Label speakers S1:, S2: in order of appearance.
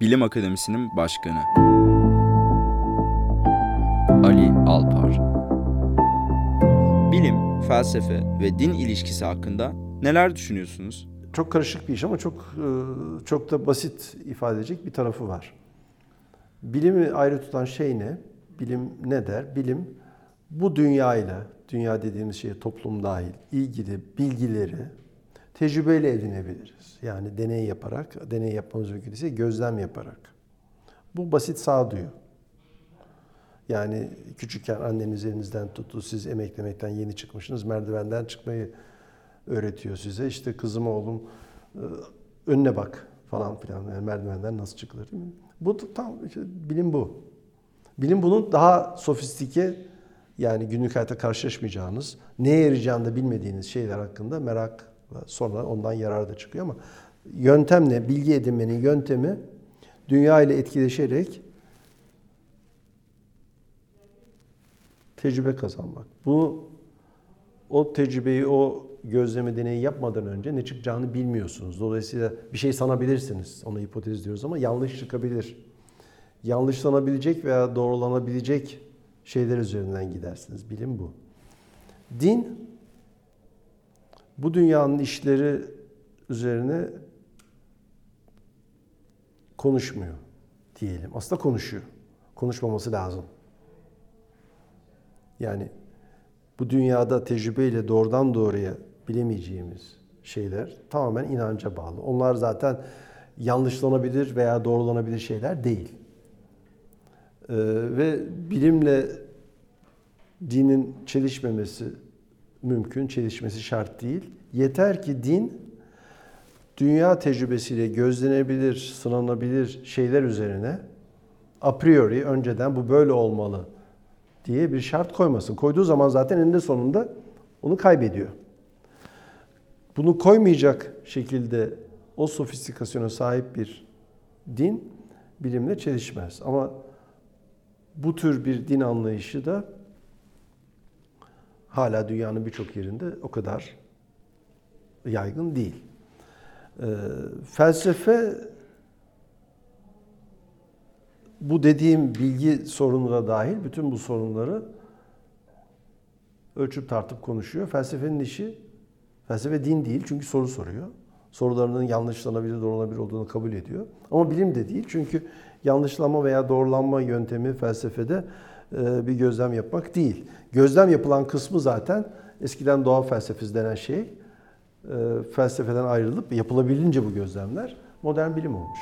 S1: Bilim Akademisi'nin başkanı. Ali Alpar. Bilim, felsefe ve din ilişkisi hakkında neler düşünüyorsunuz?
S2: Çok karışık bir iş ama çok e, çok da basit ifade edecek bir tarafı var. Bilimi ayrı tutan şey ne? Bilim ne der? Bilim bu dünyayla, dünya dediğimiz şeye toplum dahil, ilgili bilgileri tecrübeyle edinebiliriz. Yani deney yaparak, deney yapmamız mümkün ise gözlem yaparak. Bu basit sağduyu. Yani küçükken anneniz elinizden tuttu, siz emeklemekten yeni çıkmışsınız, merdivenden çıkmayı öğretiyor size. İşte kızım oğlum e, önüne bak falan filan. Yani merdivenden nasıl çıkılır değil mi? Bu tam işte bilim bu. Bilim bunun daha sofistike yani günlük hayatta karşılaşmayacağınız, neye yarayacağını da bilmediğiniz şeyler hakkında merak sonra ondan yarar da çıkıyor ama yöntem ne? Bilgi edinmenin yöntemi dünya ile etkileşerek tecrübe kazanmak. Bu o tecrübeyi, o gözleme deneyi yapmadan önce ne çıkacağını bilmiyorsunuz. Dolayısıyla bir şey sanabilirsiniz. Ona hipotez diyoruz ama yanlış çıkabilir. Yanlışlanabilecek veya doğrulanabilecek şeyler üzerinden gidersiniz. Bilim bu. Din bu dünyanın işleri üzerine konuşmuyor diyelim. Aslında konuşuyor. Konuşmaması lazım. Yani bu dünyada tecrübeyle doğrudan doğruya bilemeyeceğimiz şeyler tamamen inanca bağlı. Onlar zaten yanlışlanabilir veya doğrulanabilir şeyler değil. Ee, ve bilimle dinin çelişmemesi mümkün, çelişmesi şart değil. Yeter ki din dünya tecrübesiyle gözlenebilir, sınanabilir şeyler üzerine a priori önceden bu böyle olmalı diye bir şart koymasın. Koyduğu zaman zaten eninde sonunda onu kaybediyor. Bunu koymayacak şekilde o sofistikasyona sahip bir din bilimle çelişmez. Ama bu tür bir din anlayışı da hala dünyanın birçok yerinde o kadar yaygın değil. Ee, felsefe bu dediğim bilgi sorunu da dahil bütün bu sorunları ölçüp tartıp konuşuyor. Felsefenin işi felsefe din değil çünkü soru soruyor. Sorularının yanlışlanabilir, doğrulanabilir olduğunu kabul ediyor. Ama bilim de değil çünkü yanlışlama veya doğrulanma yöntemi felsefede e, bir gözlem yapmak değil. Gözlem yapılan kısmı zaten eskiden doğa felsefesi denen şey e, felsefeden ayrılıp yapılabilince bu gözlemler modern bilim olmuş.